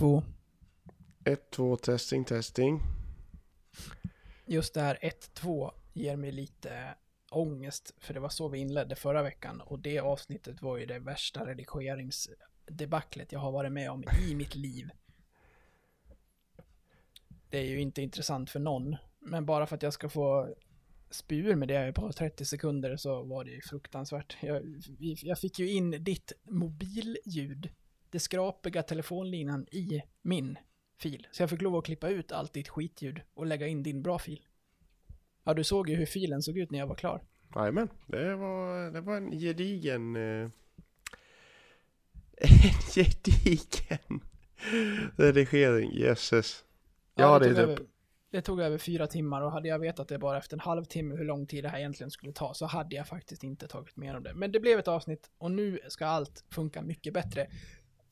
två. 1, 2, testing, testing. Just det här 1-2 ger mig lite ångest, för det var så vi inledde förra veckan och det avsnittet var ju det värsta redigeringsdebaclet jag har varit med om i mitt liv. Det är ju inte intressant för någon, men bara för att jag ska få spur med det på 30 sekunder så var det ju fruktansvärt. Jag, jag fick ju in ditt mobilljud, det skrapiga telefonlinan i min fil. Så jag fick lov att klippa ut allt ditt skitljud och lägga in din bra fil. Ja, du såg ju hur filen såg ut när jag var klar. Jajamän, det var, det var en gedigen... Eh, en gedigen redigering, jösses. Ja, Ja, det, tog över, det tog över fyra timmar och hade jag vetat det bara efter en halvtimme hur lång tid det här egentligen skulle ta så hade jag faktiskt inte tagit mer om det. Men det blev ett avsnitt och nu ska allt funka mycket bättre.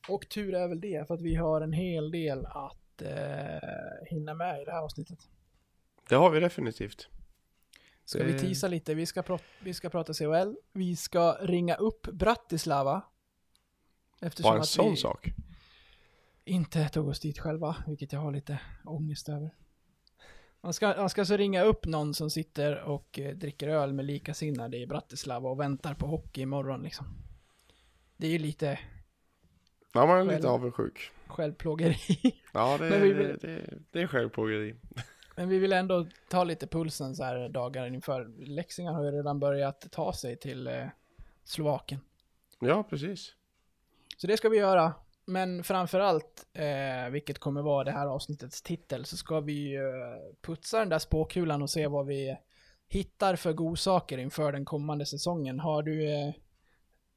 Och tur är väl det för att vi har en hel del att eh, hinna med i det här avsnittet. Det har vi definitivt. Ska vi Det- tisa lite? Vi ska, vi ska prata CHL. Vi ska ringa upp Bratislava. Eftersom Bara en att sån vi sak. inte tog oss dit själva, vilket jag har lite ångest över. Man ska, man ska alltså ringa upp någon som sitter och eh, dricker öl med likasinnade i Bratislava och väntar på hockey imorgon liksom. Det är ju lite Ja, man är lite Själv. avundsjuk. självplågeri. Ja, det, Men vi det, vill- det, det är självplågeri. Men vi vill ändå ta lite pulsen så här dagar inför. Leksingar har ju redan börjat ta sig till eh, Slovakien. Ja, precis. Så det ska vi göra. Men framför allt, eh, vilket kommer vara det här avsnittets titel, så ska vi eh, putsa den där spåkulan och se vad vi hittar för godsaker inför den kommande säsongen. Har du, eh,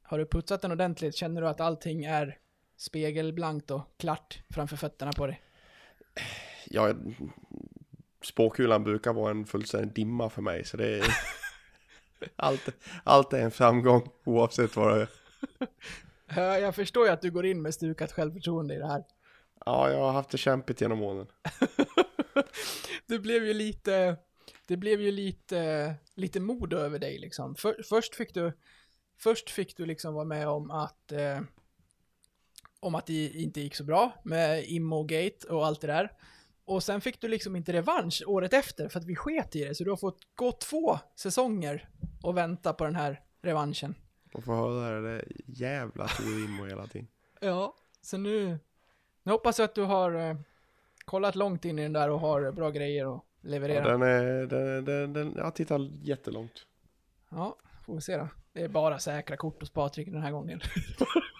har du putsat den ordentligt? Känner du att allting är spegelblankt och klart framför fötterna på dig? Ja, spåkulan brukar vara en fullständig dimma för mig, så det är... allt, allt är en framgång oavsett vad det är. Ja, Jag förstår ju att du går in med stukat självförtroende i det här. Ja, jag har haft det kämpigt genom åren. det blev ju lite, det blev ju lite, lite mod över dig liksom. För, först fick du, först fick du liksom vara med om att, eh, om att det inte gick så bra med Immogate och allt det där. Och sen fick du liksom inte revansch året efter för att vi sket i det. Så du har fått gå två säsonger och vänta på den här revanschen. Och få höra det jävla Torimo hela tiden. Ja, så nu, nu hoppas jag att du har eh, kollat långt in i den där och har bra grejer att Ja, leverera. den är, den, den, den, jag tittar jättelångt. Ja, får vi se då. Det är bara säkra kort hos Patrik den här gången.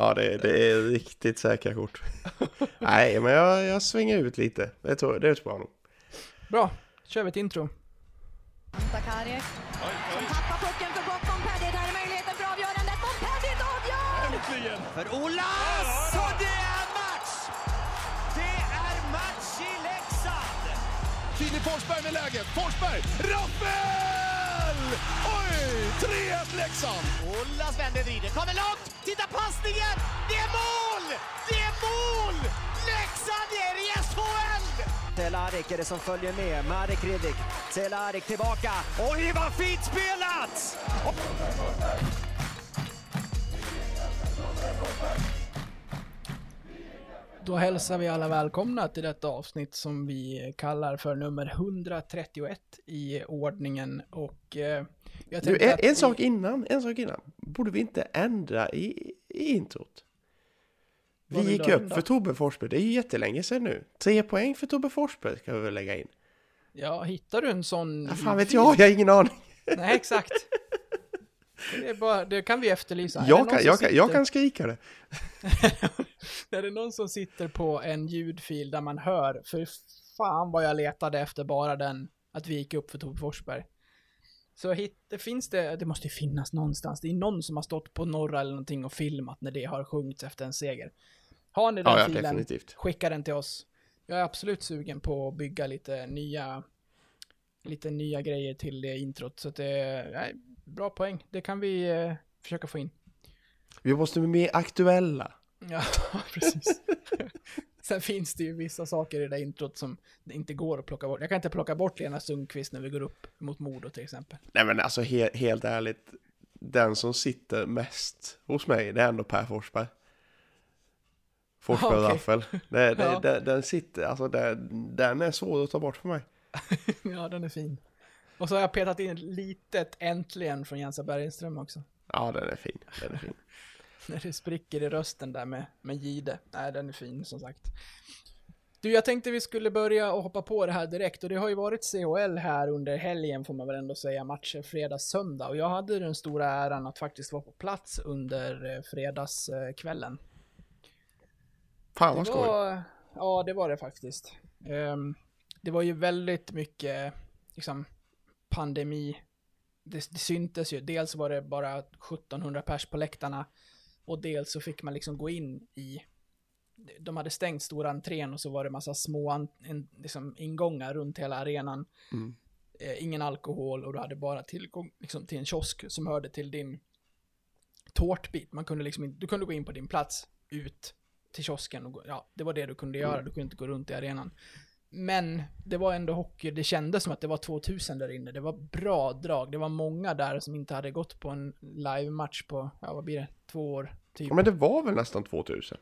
Ja, det, det är riktigt säkra kort. Nej, men jag, jag svänger ut lite. Det tror, det tror jag nog. Bra, kör vi ett intro. Som tappar pucken för gott. Montpellier, där är möjligheten för avgörandet. Montpellier avgör! För Olas! Och det är match! Det är match i Leksand! Filip Forsberg med läget. Forsberg! Rappel! Oj! 3-1 Leksand! Olas vänder, vrider, kommer långt! Titta passningen! Det är mål! Det är mål! Leksand är i SHL! Cehlárik är det som följer med. Marek Hrivik. Cehlárik tillbaka. Oj, vad fint spelat! Då hälsar vi alla välkomna till detta avsnitt som vi kallar för nummer 131 i ordningen och eh, jag Du, en, en vi- sak innan, en sak innan. Borde vi inte ändra i, i introt? Vad Vi gick upp ändra? för Tobbe Forsberg, det är ju jättelänge sedan nu. Tre poäng för Tobbe Forsberg ska vi väl lägga in. Ja, hittar du en sån... Ja, fan vet jag, jag har ingen aning. Nej, exakt. Det, bara, det kan vi efterlysa. Jag kan, jag, kan, jag kan skrika det. är det någon som sitter på en ljudfil där man hör, för fan vad jag letade efter bara den, att vi gick upp för Tobbe Forsberg. Så hit, det finns det, det måste ju finnas någonstans. Det är någon som har stått på norra eller någonting och filmat när det har sjungits efter en seger. Har ni den Ja, ja, filen, definitivt. skicka den till oss. Jag är absolut sugen på att bygga lite nya, lite nya grejer till det introt. Så att det, nej, bra poäng. Det kan vi eh, försöka få in. Vi måste bli mer aktuella. Ja, precis. Sen finns det ju vissa saker i det där introt som det inte går att plocka bort. Jag kan inte plocka bort Lena Sundqvist när vi går upp mot Modo till exempel. Nej men alltså he, helt ärligt. Den som sitter mest hos mig, det är ändå Per Forsberg. Forsberg okej. Raffel. Det, det, Ja. det, den sitter, alltså det, den är svår att ta bort för mig. ja, den är fin. Och så har jag petat in ett litet äntligen från Jensa Bergenström också. Ja, den är fin. Den är fin. När det spricker i rösten där med, med Gide. Nej, den är fin som sagt. Du, jag tänkte vi skulle börja och hoppa på det här direkt och det har ju varit CHL här under helgen får man väl ändå säga, matcher fredag, söndag och jag hade den stora äran att faktiskt vara på plats under eh, fredagskvällen. Fan vad skoj. var, ja, det var det faktiskt. Ehm, det var ju väldigt mycket, liksom, pandemi. Det, det syntes ju. Dels var det bara 1700 pers på läktarna och dels så fick man liksom gå in i de hade stängt stora entrén och så var det massa små en, liksom ingångar runt hela arenan. Mm. Eh, ingen alkohol och du hade bara tillgång liksom, till en kiosk som hörde till din tårtbit. Man kunde liksom du kunde gå in på din plats ut till kiosken och gå, ja, det var det du kunde göra. Du kunde inte gå runt i arenan. Men det var ändå hockey, det kändes som att det var 2000 där inne. Det var bra drag. Det var många där som inte hade gått på en live-match på, ja vad blir det, två år typ. Ja, men det var väl nästan 2000?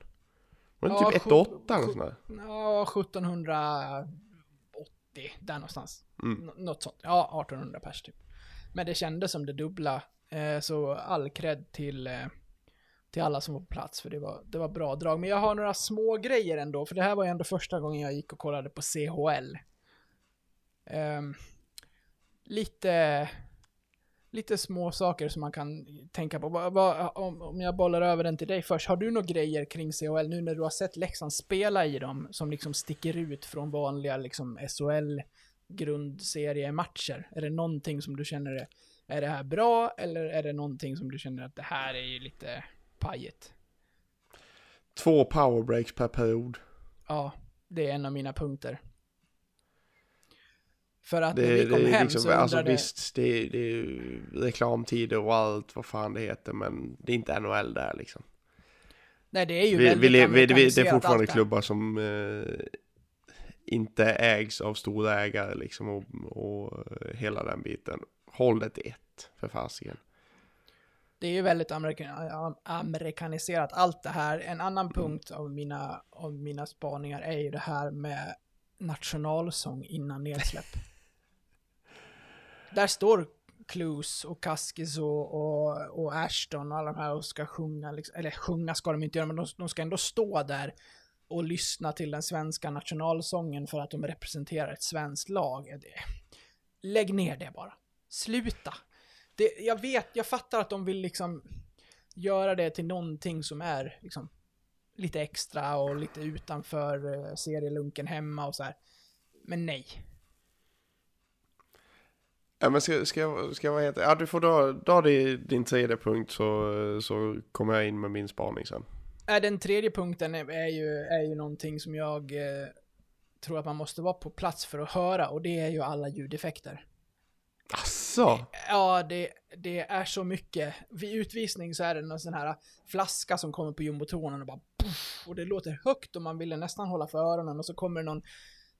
Var det Ja, typ sju- 1-8 eller sånt där? Ja, 1780, där någonstans. Mm. Nå- Något sånt. Ja, 1800 pers typ. Men det kändes som det dubbla. Eh, så all cred till, eh, till alla som var på plats, för det var, det var bra drag. Men jag har några små grejer ändå, för det här var ju ändå första gången jag gick och kollade på CHL. Um, ehm, lite, lite små saker som man kan tänka på. Va, va, om, om jag bollar över den till dig först, har du några grejer kring CHL nu när du har sett Leksand spela i dem som liksom sticker ut från vanliga liksom SHL grundseriematcher? Är det någonting som du känner är, är det här bra eller är det någonting som du känner att det här är ju lite pajigt? Två powerbreaks per period. Ja, det är en av mina punkter. För att när Det, vi det kom är hem liksom, så alltså undrade... visst, det, det är reklamtider och allt vad fan det heter, men det är inte NHL där liksom. Nej, det är ju Vi, vi, väldigt le- vi, det, det är fortfarande det klubbar som eh, inte ägs av stora ägare liksom och, och hela den biten. Håll det till ett, för fasiken. Det är ju väldigt amerikan amerikaniserat allt det här. En annan punkt av mina, av mina spaningar är ju det här med nationalsång innan nedsläpp. Där står Clues och Kaskis och, och, och Ashton och alla de här och ska sjunga, liksom, eller sjunga ska de inte göra, men de, de ska ändå stå där och lyssna till den svenska nationalsången för att de representerar ett svenskt lag. Lägg ner det bara. Sluta. Det, jag vet, jag fattar att de vill liksom göra det till någonting som är liksom lite extra och lite utanför eh, serielunken hemma och så här. Men nej. Ja, men ska, ska, jag, ska jag vara helt... Ja, du får dra, dra det, din tredje punkt så, så kommer jag in med min spaning sen. Äh, den tredje punkten är, är, ju, är ju någonting som jag eh, tror att man måste vara på plats för att höra och det är ju alla ljudeffekter. Asså? Eh, ja, det, det är så mycket. Vid utvisning så är det någon sån här flaska som kommer på jumbotronen och bara puff, och det låter högt och man ville nästan hålla för öronen och så kommer det någon,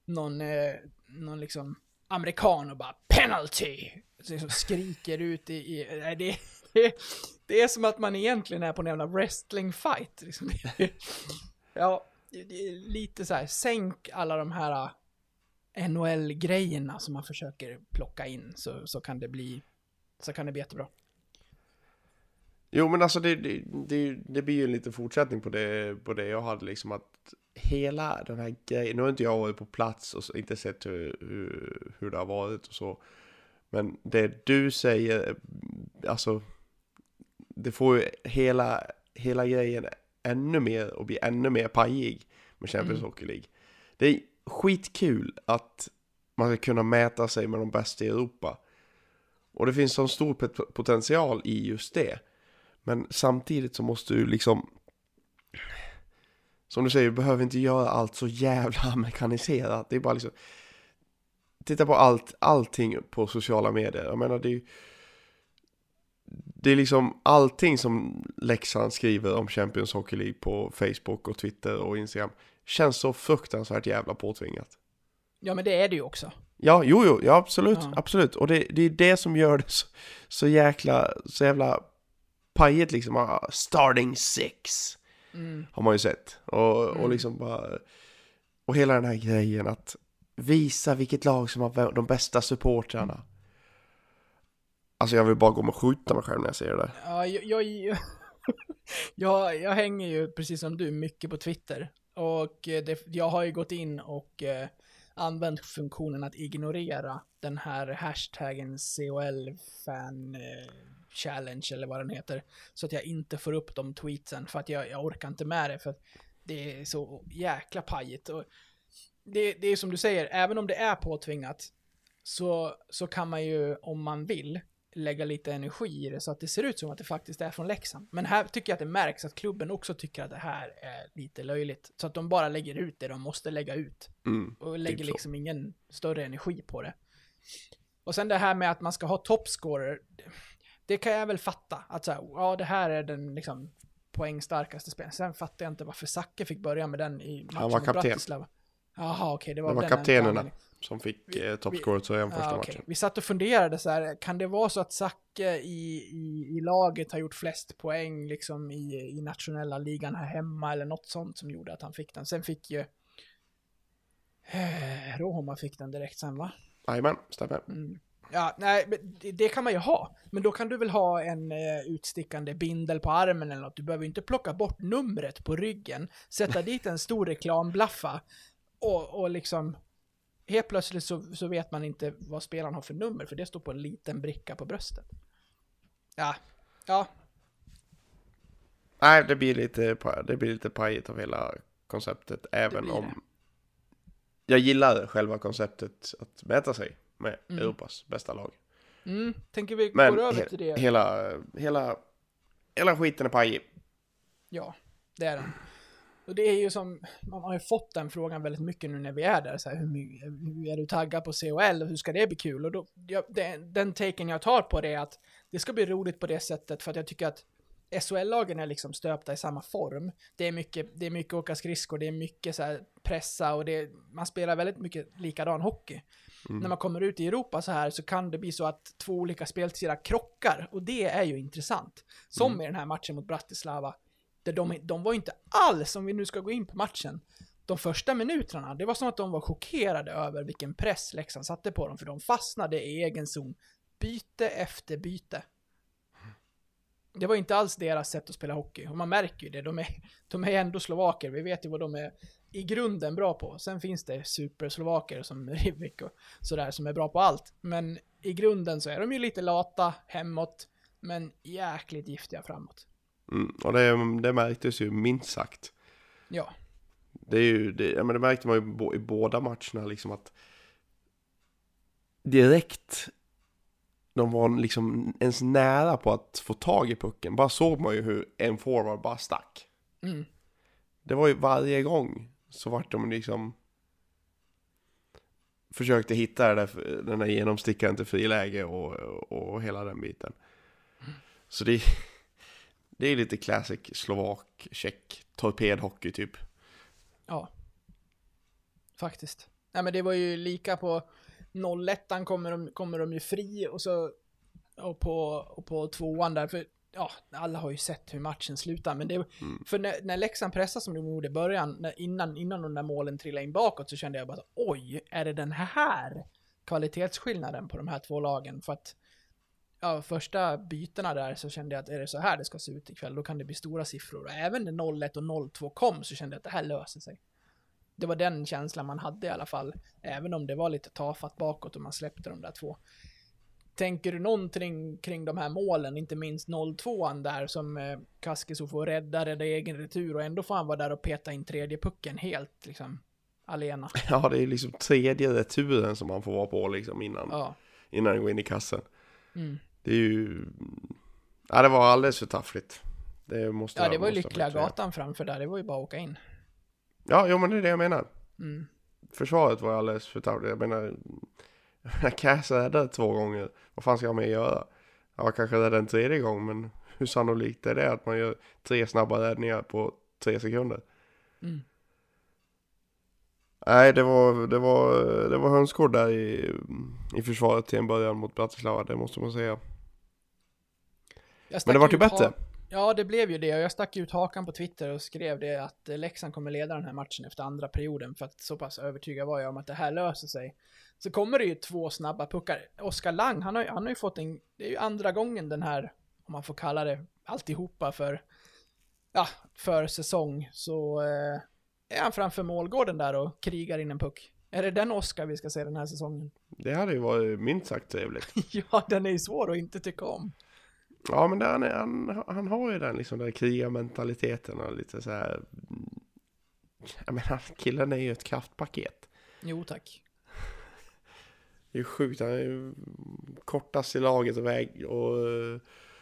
någon, eh, någon liksom amerikan och bara penalty! Så liksom skriker ut i, i nej, det, det, det är som att man egentligen är på en jävla wrestling fight. Liksom. Det- Ja, det är lite så här, sänk alla de här NHL-grejerna som man försöker plocka in så, så kan det bli så kan det bli jättebra. Jo men alltså det, det, det, det blir ju en liten fortsättning på det, på det jag hade liksom att hela den här grejen, nu har inte jag varit på plats och så, inte sett hur, hur, hur det har varit och så. Men det du säger, alltså det får ju hela, hela grejen ännu mer och bli ännu mer pajig med Champions Mm. Hockey League. Det skitkul att man ska kunna mäta sig med de bästa i Europa. Och det finns en stor potential i just det. Men samtidigt så måste du liksom Som du säger, du behöver inte göra allt så jävla amerikaniserat. Det är bara liksom Titta på allt, allting på sociala medier. Jag menar det är ju Det är liksom allting som Leksand skriver om Champions Hockey League på Facebook och Twitter och Instagram Känns så fruktansvärt jävla påtvingat. Ja, men det är det ju också. Ja, jo, jo, ja absolut, Ja. absolut. Och det, det är det som gör det så, så jäkla, så jävla pajigt liksom. ah, Starting six. Mm. Har man ju sett. Och, och Mm. liksom bara... Och hela den här grejen att visa vilket lag som har de bästa supportrarna. Alltså jag vill bara gå och skjuta mig själv när jag ser det. Ja, jag, jag, jag, jag hänger ju precis som du mycket på Twitter. Och eh, det, jag har ju gått in och eh, använt funktionen att ignorera den här hashtaggen COL fan eh, challenge eller vad den heter. Så att jag inte får upp de tweetsen för att jag, jag orkar inte med det för att det är så jäkla pajigt. Och det, det är som du säger, även om det är påtvingat så, så kan man ju om man vill lägga lite energi i det så att det ser ut som att det faktiskt är från Leksand. Men här tycker jag att det märks att klubben också tycker att det här är lite löjligt. Så att de bara lägger ut det de måste lägga ut. Mm. Och lägger så. liksom ingen större energi på det. Och sen det här med att man ska ha toppscorer. det- Det kan jag väl fatta. Att så här, ja det här är den liksom poängstarkaste spelaren. Sen fattar jag inte varför Zacke fick börja med den i matchen Han var kapten. Jaha okej, det var, Det var anledningen. Som fick eh, toppscoret så igen första Ja, okej. matchen. Vi satt och funderade så här, kan det vara så att Zacke i, i, i laget har gjort flest poäng liksom i, i nationella ligan här hemma eller något sånt som gjorde att han fick den. Sen fick ju eh, Roma fick den direkt sen va? Jajamän, stämmer. Mm. Ja, nej, det, det kan man ju ha. Men då kan du väl ha en eh, utstickande bindel på armen eller något. Du behöver inte plocka bort numret på ryggen, sätta dit en stor reklamblaffa och, och liksom helt plötsligt så, så vet man inte vad spelaren har för nummer för det står på en liten bricka på bröstet. Ja, ja, Nej, det blir lite, det blir lite pajigt av hela konceptet. Även om det. jag gillar själva konceptet att mäta sig med Mm. Europas bästa lag. mm, tänker vi Men går över till det. hela, hela, hela skiten är pajig. Ja, det är den. Och det är ju som, man har ju fått den frågan väldigt mycket nu när vi är där, så här, hur, hur är du taggad på COL och hur ska det bli kul? Och då, ja, den, den taken jag tar på det är att det ska bli roligt på det sättet för att jag tycker att SHL-lagen är liksom stöpta i samma form. Det är mycket, det är mycket åka skridskor, det är mycket så här pressa och det, man spelar väldigt mycket likadan hockey. När man kommer ut i Europa så här så kan det bli så att två olika spelstilar krockar och det är ju intressant. Som i den här matchen mot Bratislava. Där de, de var ju inte alls, om vi nu ska gå in på matchen, de första minuterna, det var som att de var chockerade över vilken press Leksand satte på dem, för de fastnade i egen zon. Byte efter byte. Det var inte alls deras sätt att spela hockey, och man märker ju det. De är, de är ändå slovaker, vi vet ju vad de är i grunden bra på. Sen finns det superslovaker som Rivik och sådär som är bra på allt. Men i grunden så är de ju lite lata hemåt, men jäkligt giftiga framåt. Mm. Och det, det märktes ju minst sagt. Ja. Det, är ju, det, ja, men det märkte man ju bo- i båda matcherna liksom att direkt de var liksom ens nära på att få tag i pucken. Bara såg man ju hur en forward bara stack. Mm. Det var ju varje gång så vart de liksom försökte hitta där, den där genomstickaren till friläge och, och, och hela den biten. Så det, det är lite classic slovak, tjeck, torpedhockey typ. Ja. Faktiskt. Nej men det var ju lika på 01 kommer de, kommer de ju fri och så och på, och på tvåan där, för ja, alla har ju sett hur matchen slutar, men det för när, när Leksand pressade som de gjorde i början, när, innan, innan de där målen trillade in bakåt så kände jag bara oj, är det den här kvalitetsskillnaden på de här två lagen? För att ja, första bytena där så kände jag att är det så här det ska se ut ikväll, då kan det bli stora siffror. Och även när 01 och 02 kom så kände jag att det här löser sig. Det var den känslan man hade i alla fall, även om det var lite tafatt bakåt och man släppte de där två. Tänker du någonting kring de här målen, inte minst 02an där som eh, Kaskiso får rädda, rädda egen retur och ändå får han vara där och peta in tredje pucken helt liksom alena. Ja, det är liksom tredje returen som man får vara på liksom innan, Ja. innan den går in i kassen. Mm. Det är ju... Ja, det var alldeles för taffligt. Det måste Ja, det var ju lyckliga gatan framför där, det var ju bara att åka in. Ja, jo, men det är det jag menar. Mm. Försvaret var alldeles för taffligt. Jag menar, jag Cass räddade två gånger. Vad fan ska jag med göra? Ja, kanske rädda en tredje gång, men hur sannolikt är det att man gör tre snabba räddningar på tre sekunder? Mm. Nej, det var, det var, det var hönsgård där i, i försvaret till en början mot Bratislava, det måste man säga. Men det vart ju bättre. Ja, det blev ju det och jag stack ut hakan på Twitter och skrev det att eh, Leksand kommer leda den här matchen efter andra perioden för att så pass övertygad var jag om att det här löser sig. Så kommer det ju två snabba puckar. Oskar Lang, han har, han har ju fått en, det är ju andra gången den här, om man får kalla det alltihopa för, ja, för säsong, så eh, är han framför målgården där och krigar in en puck. Är det den Oskar vi ska se den här säsongen? Det hade ju varit minst sagt trevligt. ja, den är ju svår att inte tycka om. Ja, men det, han, är- han, han har ju den liksom, den krigarmentaliteten och lite så här... mm, Jag menar, killen är ju ett kraftpaket. Jo tack. Det är ju sjukt, han är ju kortast i laget och, väg, och,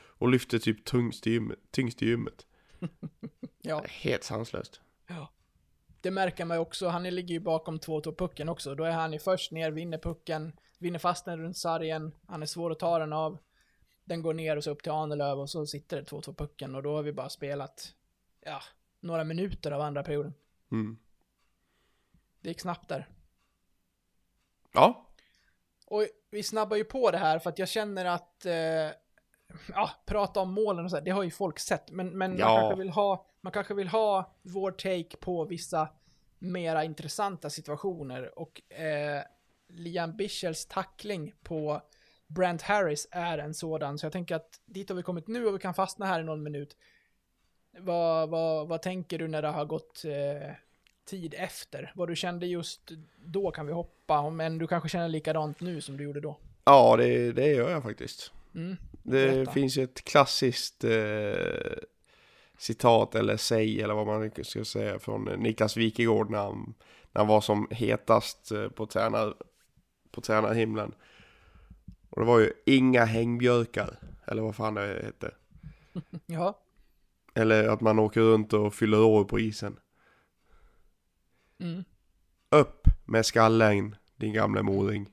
och lyfter typ tyngst i gymmet. Tyngst i gymmet. Ja. Helt sanslöst. Det märker man också, han ligger ju bakom 2-2 pucken också. Då är han ju först ner, vinner pucken, vinner fast den runt sargen, han är svår att ta den av. Den går ner och så upp till Ahnelöv och så sitter det 2-2 pucken och då har vi bara spelat, ja, några minuter av andra perioden. Mm. Det gick snabbt där. Ja, Och vi snabbar ju på det här för att jag känner att, eh, ja, prata om målen och så här, det har ju folk sett, men, men Ja. man, kanske vill ha, man kanske vill ha vår take på vissa mera intressanta situationer och eh, Liam Bichels tackling på Brent Harris är en sådan, så jag tänker att dit har vi kommit nu och vi kan fastna här i någon minut. Vad, vad, vad tänker du när det har gått eh, tid efter? Vad du kände just då kan vi hoppa, men du kanske känner likadant nu som du gjorde då. ja det, det gör jag faktiskt. Mm. Det finns ju ett klassiskt eh, citat eller säg eller vad man ska säga från Niklas Wikegård när han, när han var som hetast eh, på, tränar, på tränarhimlen. Och det var ju inga hängbjörkar, eller vad fan det hette. Ja. Eller att man åker runt och fyller år på isen. Mm. Upp med skallen, din gamla moring.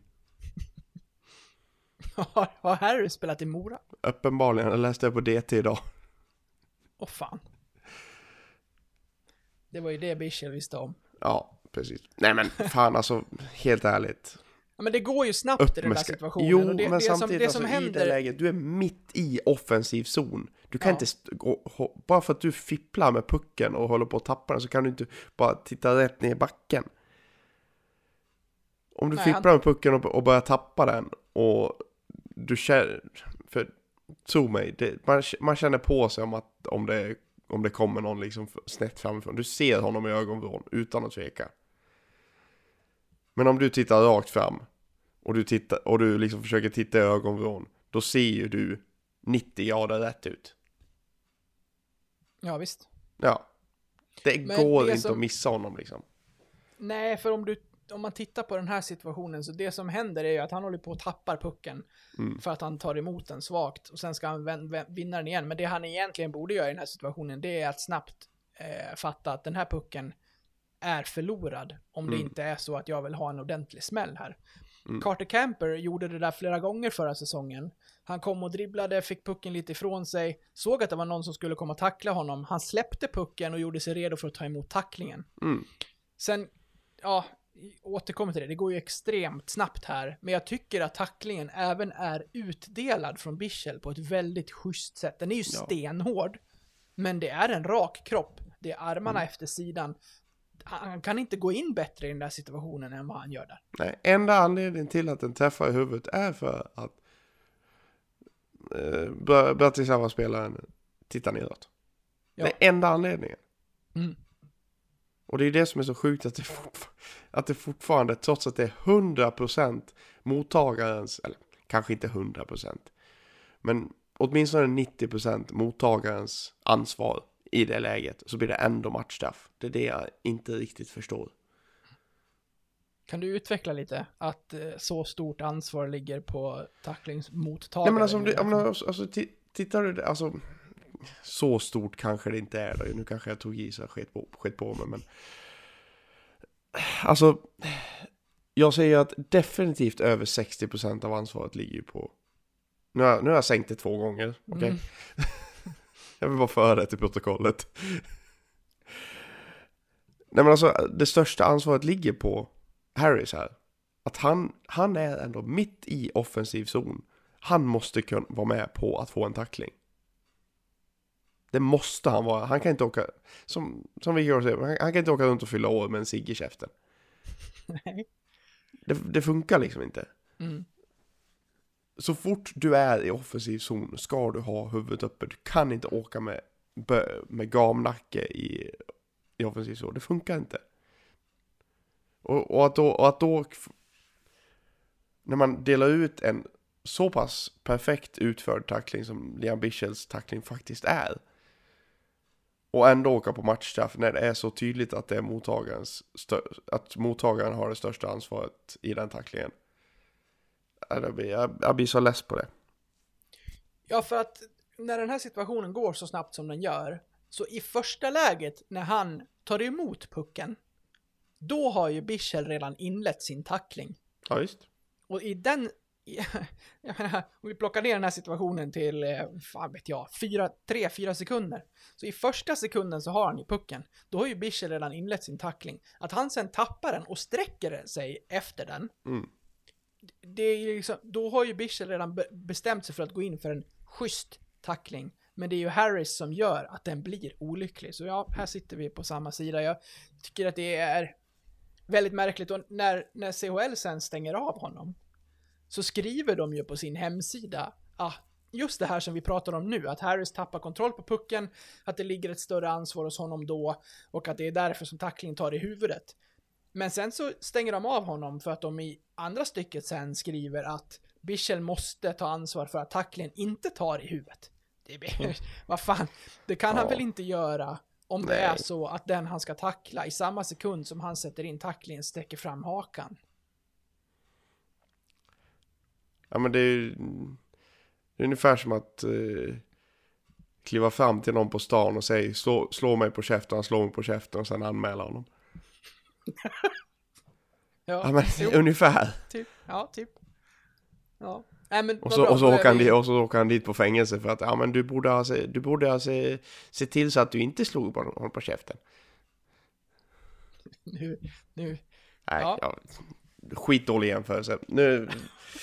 Har har Harry spelat i Mora? Uppenbarligen, jag läste det på DT idag. Åh fan. Det var ju det Bichel visste om. Ja, precis. Nej men fan alltså, helt ärligt. Ja, men det går ju snabbt Upp i den där situationen. Jo, och det, men det som, samtidigt det alltså, som i det händer... läget, du är mitt i offensiv zon. Du kan Ja. inte, gå, bara för att du fipplar med pucken och håller på att tappa den så kan du inte bara titta rätt ner i backen. Om du Nej, fipplar med pucken och, och börjar tappa den och du känner, för tro mig, det, man, man känner på sig om att om det, om det kommer någon liksom snett framifrån. Du ser honom i ögonvrån utan att tveka. Men om du tittar rakt fram och du, tittar, och du liksom försöker titta i ögonvrån, då ser ju du 90 grader rätt ut. Ja, visst. Ja. Det Men går det inte som- att missa honom liksom. Nej, för om du om man tittar på den här situationen så det som händer är ju att han håller på att tappar pucken Mm. för att han tar emot den svagt och sen ska han vinna den igen. Men det han egentligen borde göra i den här situationen det är att snabbt eh, fatta att den här pucken är förlorad om det Mm. inte är så att jag vill ha en ordentlig smäll här. Mm. Carter Camper gjorde det där flera gånger förra säsongen. Han kom och dribblade, fick pucken lite ifrån sig, såg att det var någon som skulle komma och tackla honom. Han släppte pucken och gjorde sig redo för att ta emot tacklingen. Mm. Sen, ja, återkommer till det, det går ju extremt snabbt här, men jag tycker att tacklingen även är utdelad från Bichel på ett väldigt schysst sätt. Den är ju stenhård, men det är en rak kropp. Det är armarna Mm. efter sidan. Han kan inte gå in bättre i den där situationen än vad han gör där. Nej, enda anledningen till att den träffar i huvudet är för att eh, Bra- Bratislava-spelaren tittar neråt. Ja. Det är enda anledningen. Mm. Och det är det som är så sjukt att det, att det fortfarande, trots att det är 100% mottagarens, eller kanske inte 100%, men åtminstone 90% mottagarens ansvar i det läget, så blir det ändå matchstraff. Det är det jag inte riktigt förstår. Kan du utveckla lite att eh, så stort ansvar ligger på tacklingsmottagaren? Nej men alltså, om du, om du, fallet? alltså ti- tittar du, alltså så stort kanske det inte är då. Nu kanske jag tog i så sket på, på mig men alltså jag säger att definitivt över 60% av ansvaret ligger ju på nu har, nu har jag sänkt det två gånger, okej? Mm. Jag vill bara föra det till protokollet. Nej men alltså, det största ansvaret ligger på Harris här. Att han, han är ändå mitt i offensiv zon. Han måste kunna vara med på att få en tackling. Det måste han vara. Han kan inte åka, som, som vi säger, han, han kan inte åka runt och fylla år med en cigg i käften. Nej. Det, det funkar liksom inte. Mm. Så fort du är i offensiv zon ska du ha huvudet uppe. Du kan inte åka med, med gamnacke i, i offensiv zon. Det funkar inte. Och, och, att då, och att då... När man delar ut en så pass perfekt utförd tackling som Liam Bichels tackling faktiskt är. Och ändå åka på matchstraff när det är så tydligt att det är mottagarens att mottagaren har det största ansvaret i den tacklingen. Ja, det blir, jag, jag blir så less på det. Ja, för att när den här situationen går så snabbt som den gör, så i första läget när han tar emot pucken, då har ju Bichel redan inlett sin tackling. Ja, visst. Och i den, jag menar, om vi plockar ner den här situationen till, eh, fan vet jag, fyra, tre, fyra sekunder. Så i första sekunden så har han ju pucken. Då har ju Bichel redan inlett sin tackling. Att han sen tappar den och sträcker sig efter den, Mm det är ju liksom, då har ju Bichel redan be- bestämt sig för att gå in för en schysst tackling. Men det är ju Harris som gör att den blir olycklig. Så ja, här sitter vi på samma sida. Jag tycker att det är väldigt märkligt. Och när, när CHL sen stänger av honom så skriver de ju på sin hemsida ah, just det här som vi pratar om nu, att Harris tappar kontroll på pucken, att det ligger ett större ansvar hos honom då och att det är därför som tacklingen tar i huvudet. Men sen så stänger de av honom för att de i andra stycket sen skriver att Bichel måste ta ansvar för att tacklingen inte tar i huvudet. Det blir, vad fan, det kan han Ja. väl inte göra om det Nej. är så att den han ska tackla i samma sekund som han sätter in tacklingen sträcker fram hakan. Ja, men det är ju det är ungefär som att eh, kliva fram till någon på stan och säga slå, slå mig på käften, han slår mig på käften och sen anmäla honom. Ja, Ja, men jo, ungefär. typ. Ja, typ. Ja. Nej, men Och så, bra, och, så åker han, vi- och så åker han dit på fängelse för att ja, men du borde ha, se, du borde ha se, se till så att du inte slog honom på käften. Nu, nu. Nej, Ja. ja. skitdålig jämförelse. Nu,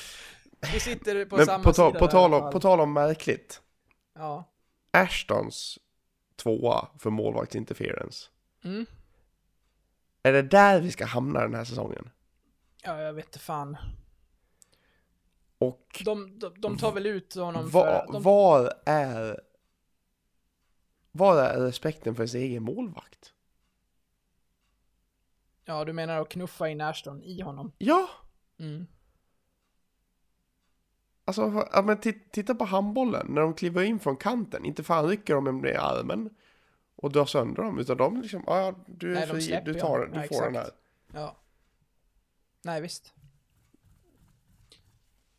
Vi sitter på men samma på, ta, sida på, tal om, på tal om märkligt. Ja. Ashtons tvåa för målvaktsinterference. Mm. Är det där vi ska hamna den här säsongen? Ja, jag vet inte fan. Och De, de, de tar väl ut honom för... var, De, var är... Var är respekten för sin egen målvakt? ja, du menar att knuffa in Ashton i honom? Ja, Mm. alltså ja, men tit- titta på handbollen. När de kliver in från kanten, inte fan rycker de i armen och drar sönder dem. Utan de liksom, ja du är Nej, fri, släpper du tar den, du Ja, får den här. exakt. Ja. Nej, visst.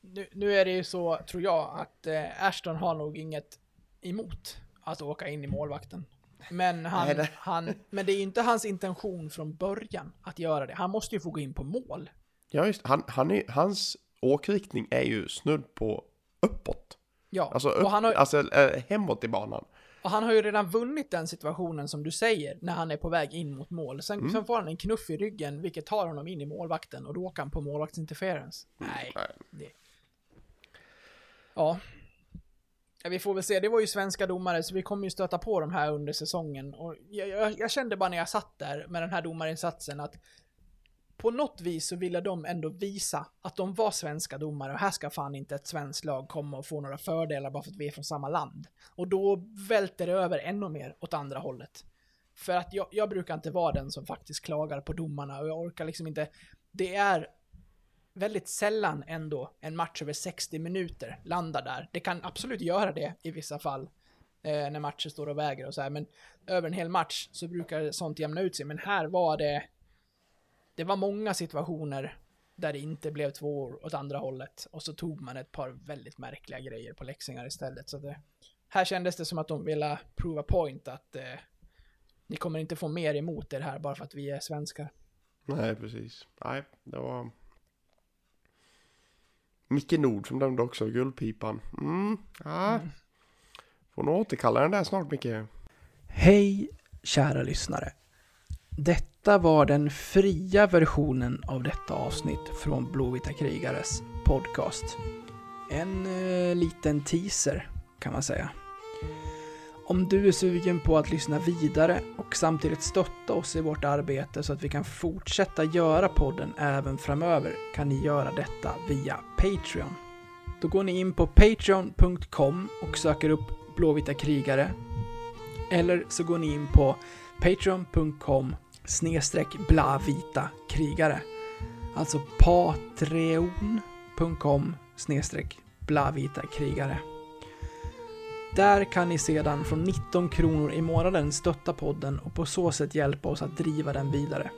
Nu, nu är det ju så, tror jag, att eh, Ashton har nog inget emot att åka in i målvakten. Men, han, Nej, det- han, men det är ju inte hans intention från början att göra det. Han måste ju få gå in på mål. Ja just han, han är, hans åkriktning är ju snudd på uppåt. Ja, Alltså, upp, har, alltså äh, hemåt i banan. Och han har ju redan vunnit den situationen som du säger, när han är på väg in mot mål. Sen, Mm. sen får han en knuff i ryggen, vilket tar honom in i målvakten och då åker han på målvaktsinterference. Nej. Nej. Det... Ja. ja. Vi får väl se, det var ju svenska domare så vi kommer ju stöta på de här under säsongen. Och jag, jag, jag kände bara när jag satt där med den här domarinsatsen att på något vis så ville de ändå visa att de var svenska domare och här ska fan inte ett svenskt lag komma och få några fördelar bara för att vi är från samma land. Och då välter det över ännu mer åt andra hållet. För att jag, jag brukar inte vara den som faktiskt klagar på domarna och jag orkar liksom inte. Det är väldigt sällan ändå en match över 60 minuter landar där. Det kan absolut göra det i vissa fall. Eh, när matcher står och väger och så här. Men över en hel match så brukar sånt jämna ut sig. Men här var det... Det var många situationer där det inte blev två år åt andra hållet. Och så tog man ett par väldigt märkliga grejer på läxingar istället. Så det, här kändes det som att de ville prova point att eh, ni kommer inte få mer emot er här bara för att vi är svenskar. Nej, precis. Nej, det var... Micke Nord som dömde också, Guldpipan. Mm, ja. Får nog återkalla den där snart, Micke. Hej kära lyssnare. Detta var den fria versionen av detta avsnitt från Blåvita krigares podcast. En eh, liten teaser kan man säga. Om du är sugen på att lyssna vidare och samtidigt stötta oss i vårt arbete så att vi kan fortsätta göra podden även framöver kan ni göra detta via Patreon. Då går ni in på patreon.com och söker upp Blåvita krigare. Eller så går ni in på patreon.com snedstreck blavita krigare. Alltså patreon.com snedstreck blavita krigare. Där kan ni sedan från 19 kronor i månaden stötta podden och på så sätt hjälpa oss att driva den vidare.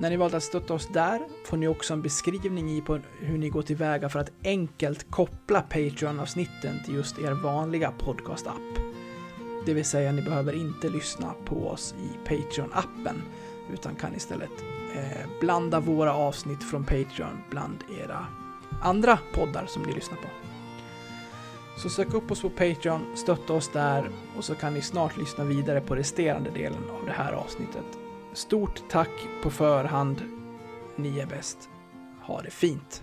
När ni valt att stötta oss där får ni också en beskrivning i på hur ni går tillväga för att enkelt koppla Patreon-avsnitten till just er vanliga podcast-app. Det vill säga, ni behöver inte lyssna på oss i Patreon-appen utan kan istället eh, blanda våra avsnitt från Patreon bland era andra poddar som ni lyssnar på. Så sök upp oss på Patreon, stötta oss där och så kan ni snart lyssna vidare på resterande delen av det här avsnittet. Stort tack på förhand. Ni är bäst. Ha det fint!